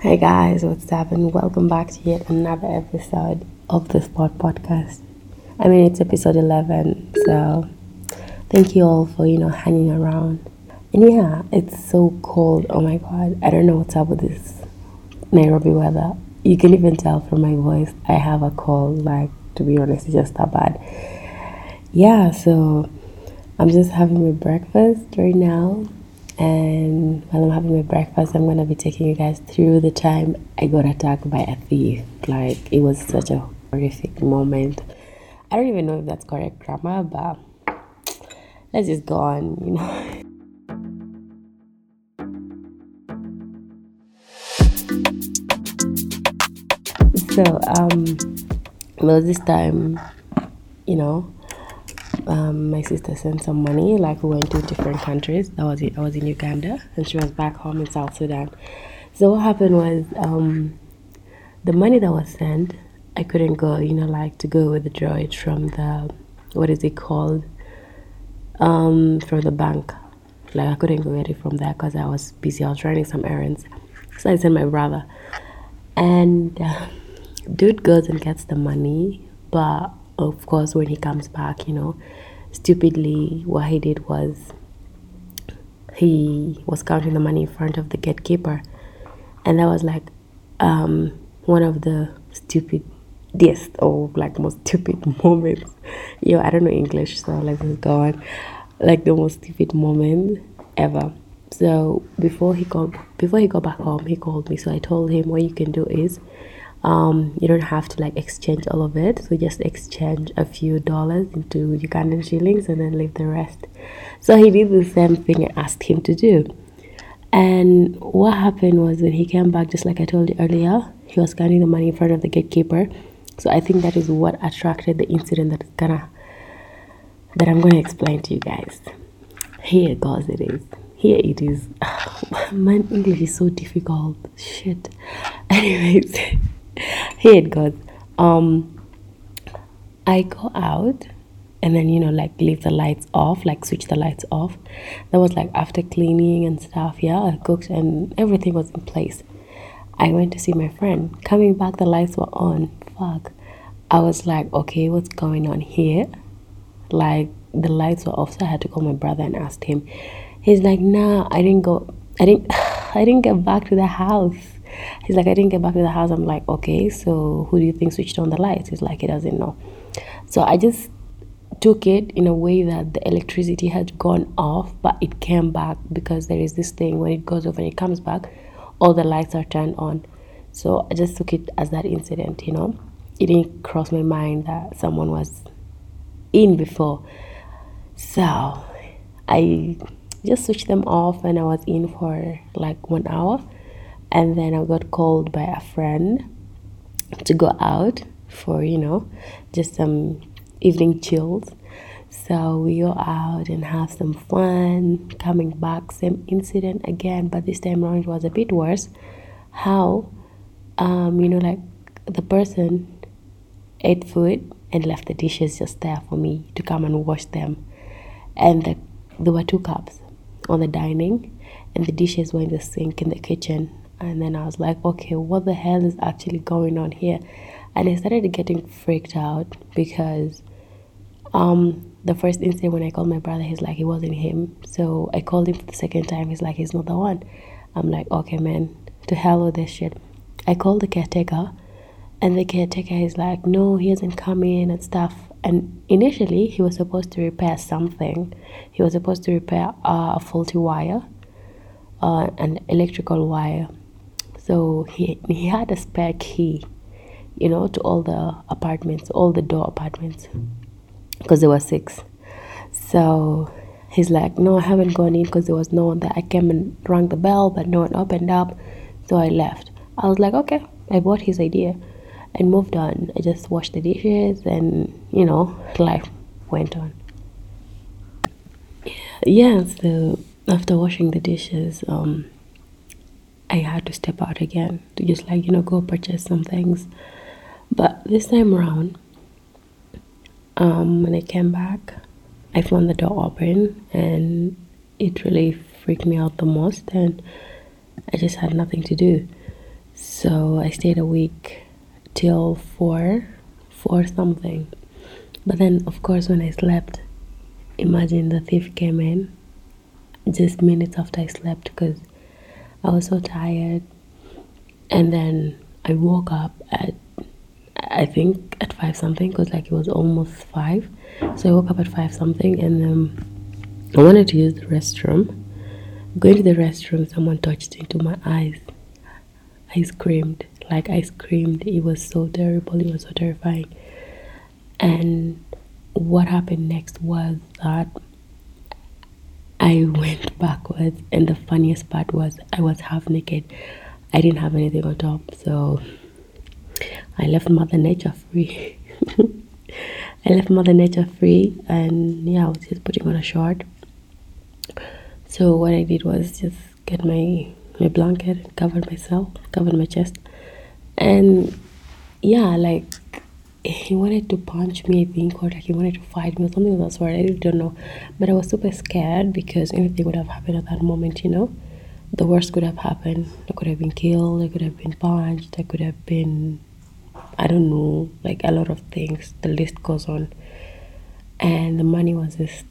Hey guys, what's up, and welcome back to yet another episode of the Sport Podcast. I mean, it's episode 11, so thank you all for, you know, hanging around. And yeah, it's so cold. Oh my god, I don't know what's up with this Nairobi weather. You can even tell from my voice, I have a cold. Like, to be honest, it's just that bad. Yeah, so I'm just having my breakfast right now and while I'm having my breakfast, I'm gonna be taking you guys through the time I got attacked by a thief. Like it was such a horrific moment. I don't even know if that's correct grammar, but let's just go on, you know. so um well this time, you know, um, my sister sent some money. Like we went to different countries. That was it. I was in Uganda, and she was back home in South Sudan. So what happened was um, the money that was sent, I couldn't go. You know, like to go withdraw it from the what is it called? Um, from the bank. Like I couldn't go get it from there because I was busy. I was running some errands. So I sent my brother, and uh, dude goes and gets the money, but of course, when he comes back, you know, stupidly, what he did was he was counting the money in front of the gatekeeper, and that was like um, one of the stupidest or like most stupid moments. Yo, I don't know English, so let's go on. Like the most stupid moment ever. So before he got before he got back home, he called me. So I told him what you can do is um, you don't have to like exchange all of it. So just exchange a few dollars into ugandan shillings and then leave the rest. So he did the same thing i asked him to do. And what happened was when he came back just like i told you earlier he was counting the money in front of the gatekeeper. So i think that is what attracted the incident that's gonna that i'm gonna explain to you guys. Here goes it is. Here it is. Man english is so difficult. Shit. Anyways here it goes. Um, I go out and then you know like leave the lights off, like switch the lights off. That was like after cleaning and stuff. Yeah, I cooked and everything was in place. I went to see my friend. Coming back, the lights were on. Fuck. I was like, okay, what's going on here? Like the lights were off, so I had to call my brother and ask him. He's like, nah, I didn't go. I didn't. I didn't get back to the house. He's like, I didn't get back to the house. I'm like, okay, so who do you think switched on the lights? He's like, he doesn't know. So I just took it in a way that the electricity had gone off, but it came back because there is this thing when it goes off and it comes back, all the lights are turned on. So I just took it as that incident, you know. It didn't cross my mind that someone was in before. So I just switched them off and I was in for like one hour and then I got called by a friend to go out for you know just some evening chills. So we go out and have some fun coming back same incident again but this time around it was a bit worse. How um you know like the person ate food and left the dishes just there for me to come and wash them. And the, there were two cups on the dining and the dishes were in the sink in the kitchen and then I was like, okay, what the hell is actually going on here? And I started getting freaked out because um, the first instant when I called my brother, he's like, it wasn't him. So I called him for the second time. He's like, he's not the one. I'm like, okay, man, to hell with this shit. I called the caretaker, and the caretaker is like, no, he hasn't come in and stuff. And initially, he was supposed to repair something. He was supposed to repair uh, a faulty wire, uh, an electrical wire so he, he had a spare key, you know, to all the apartments, all the door apartments, because there were six. So he's like, No, I haven't gone in because there was no one there. I came and rang the bell, but no one opened up. So I left. I was like, Okay, I bought his idea and moved on. I just washed the dishes and, you know, life went on. Yeah, so after washing the dishes, um, I had to step out again to just like, you know, go purchase some things. But this time around, um, when I came back, I found the door open and it really freaked me out the most and I just had nothing to do. So I stayed a week till four, four something. But then, of course, when I slept, imagine the thief came in just minutes after I slept because I was so tired. And then I woke up at, I think, at five something because like it was almost five. So I woke up at five something and then I wanted to use the restroom. Going to the restroom, someone touched into my eyes. I screamed, like I screamed. It was so terrible, it was so terrifying. And what happened next was that I went backwards, and the funniest part was I was half naked. I didn't have anything on top, so I left Mother Nature free. I left Mother Nature free, and yeah, I was just putting on a short. So what I did was just get my my blanket, covered myself, covered my chest, and yeah, like he wanted to punch me, I think, or like he wanted to fight me or something of that sort. I don't know. But I was super scared because anything would have happened at that moment, you know? The worst could have happened. I could have been killed, I could have been punched, I could have been, I don't know, like a lot of things. The list goes on. And the money was just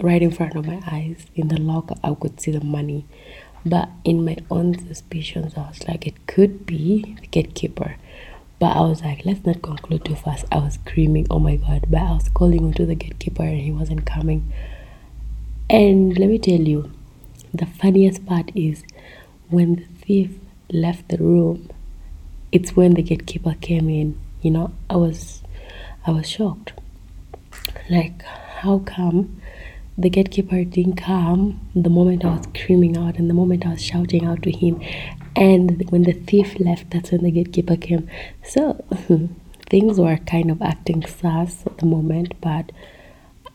right in front of my eyes. In the locker, I could see the money. But in my own suspicions, I was like, it could be the gatekeeper but I was like, let's not conclude too fast. I was screaming, oh my god. But I was calling onto the gatekeeper and he wasn't coming. And let me tell you, the funniest part is when the thief left the room, it's when the gatekeeper came in. You know, I was I was shocked. Like, how come the gatekeeper didn't come the moment I was screaming out and the moment I was shouting out to him and when the thief left, that's when the gatekeeper came. So things were kind of acting sus at the moment, but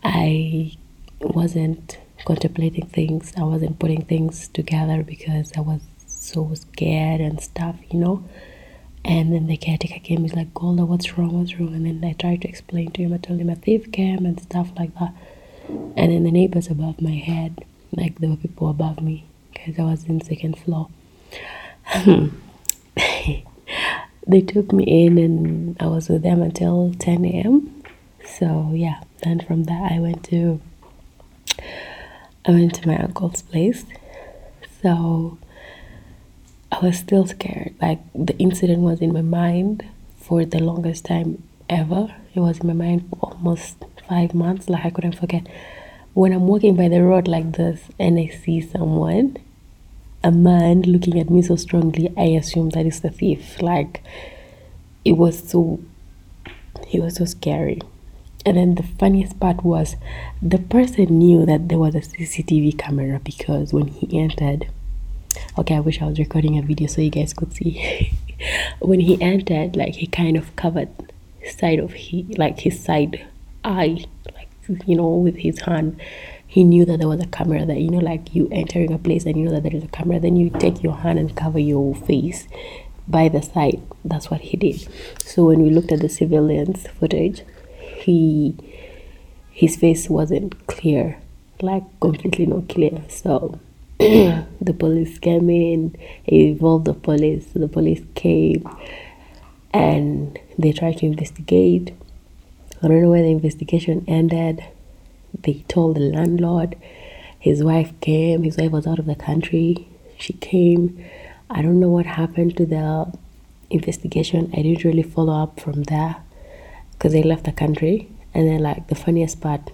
I wasn't contemplating things. I wasn't putting things together because I was so scared and stuff, you know. And then the caretaker came, he's like, Golda, what's wrong? What's wrong? And then I tried to explain to him. I told him a thief came and stuff like that. And then the neighbors above my head, like there were people above me because I was in second floor. Hmm. they took me in and I was with them until 10 a.m. So yeah, then from that I went to I went to my uncle's place. So I was still scared. Like the incident was in my mind for the longest time ever. It was in my mind for almost five months. Like I couldn't forget. When I'm walking by the road like this and I see someone a man looking at me so strongly, I assume that is the thief. Like, it was so, he was so scary. And then the funniest part was the person knew that there was a CCTV camera because when he entered, okay, I wish I was recording a video so you guys could see. when he entered, like he kind of covered side of he like his side eye, like you know, with his hand he knew that there was a camera that you know like you entering a place and you know that there is a camera then you take your hand and cover your face by the side. That's what he did. So when we looked at the surveillance footage he his face wasn't clear like completely not clear. So the police came in involved the police the police came and they tried to investigate. I don't know where the investigation ended they told the landlord his wife came his wife was out of the country she came. I don't know what happened to the investigation. I didn't really follow up from there because they left the country. And then like the funniest part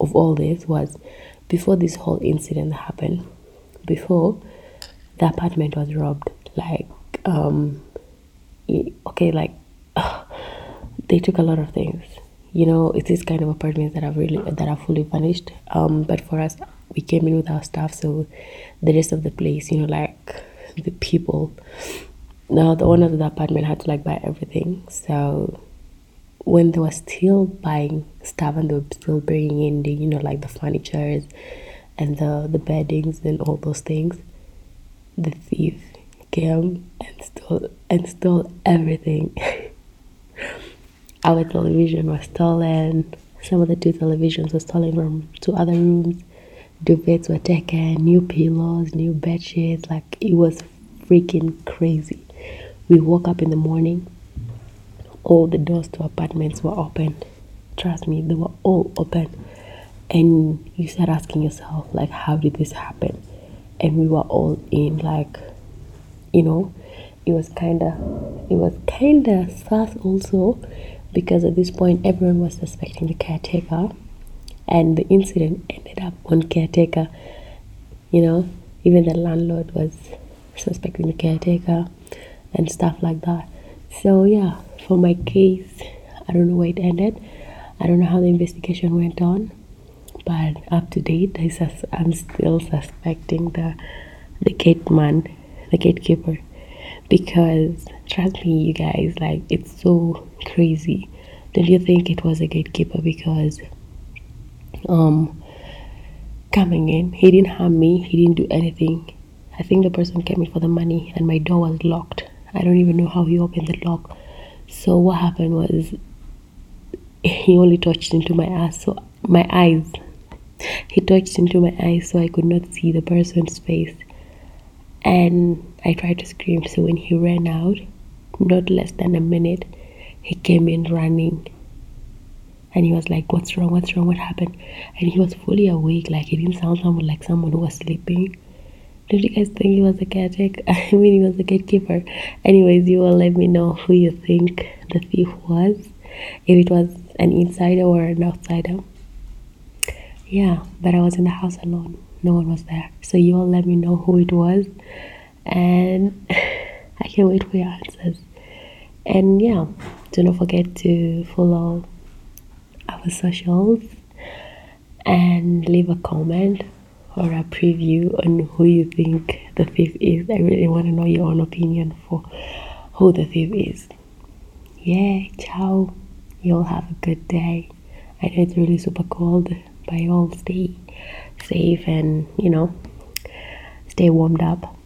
of all this was before this whole incident happened before the apartment was robbed like um okay like they took a lot of things you know it's this kind of apartments that are really that are fully furnished um but for us we came in with our stuff so the rest of the place you know like the people now the owners of the apartment had to like buy everything. So when they were still buying stuff and they were still bringing in the you know like the furnitures and the the beddings and all those things the thief came and stole and stole everything Our television was stolen. Some of the two televisions were stolen from two other rooms. Duvets were taken, new pillows, new bed sheets. Like it was freaking crazy. we woke up in the morning all the doors to apartments were open trust me they were all open and you start asking yourself like how did this happen and we were all in like you know it was kind of it was kind of sus also because at this point everyone was suspecting the caretaker. And the incident ended up on caretaker you know even the landlord was suspecting the caretaker and stuff like that. So yeah for my case i don't know where it ended. I don't know how the investigation went on but up to date i'm still suspecting the the gate man the gatekeeper because trust me you guys like it's so crazy. Don't you think it was a gatekeeper because um coming in he didn't harm me he didn't do anything. I think the person came in for the money and my door was locked. I don't even know how he opened the lock. So what happened was he only touched into my ass so my eyes. He touched into my eyes so i could not see the person's face and I tried to scream. So when he ran out, not less than a minute, he came in running. And he was like, What's wrong? What's wrong? What happened? And he was fully awake. Like, he didn't sound someone like someone who was sleeping. Did you guys think he was a caretaker? I mean, he was a gatekeeper. Anyways, you will let me know who you think the thief was. If it was an insider or an outsider. Yeah, but I was in the house alone no one was there. So you all let me know who it was, and I can't wait for your answers. And yeah, do not forget to follow our socials and leave a comment or a preview on who you think the thief is. I really want to know your own opinion for who the thief is. Yeah, ciao. You all have a good day. I know it's really super cold, but you all stay safe and you know stay warmed up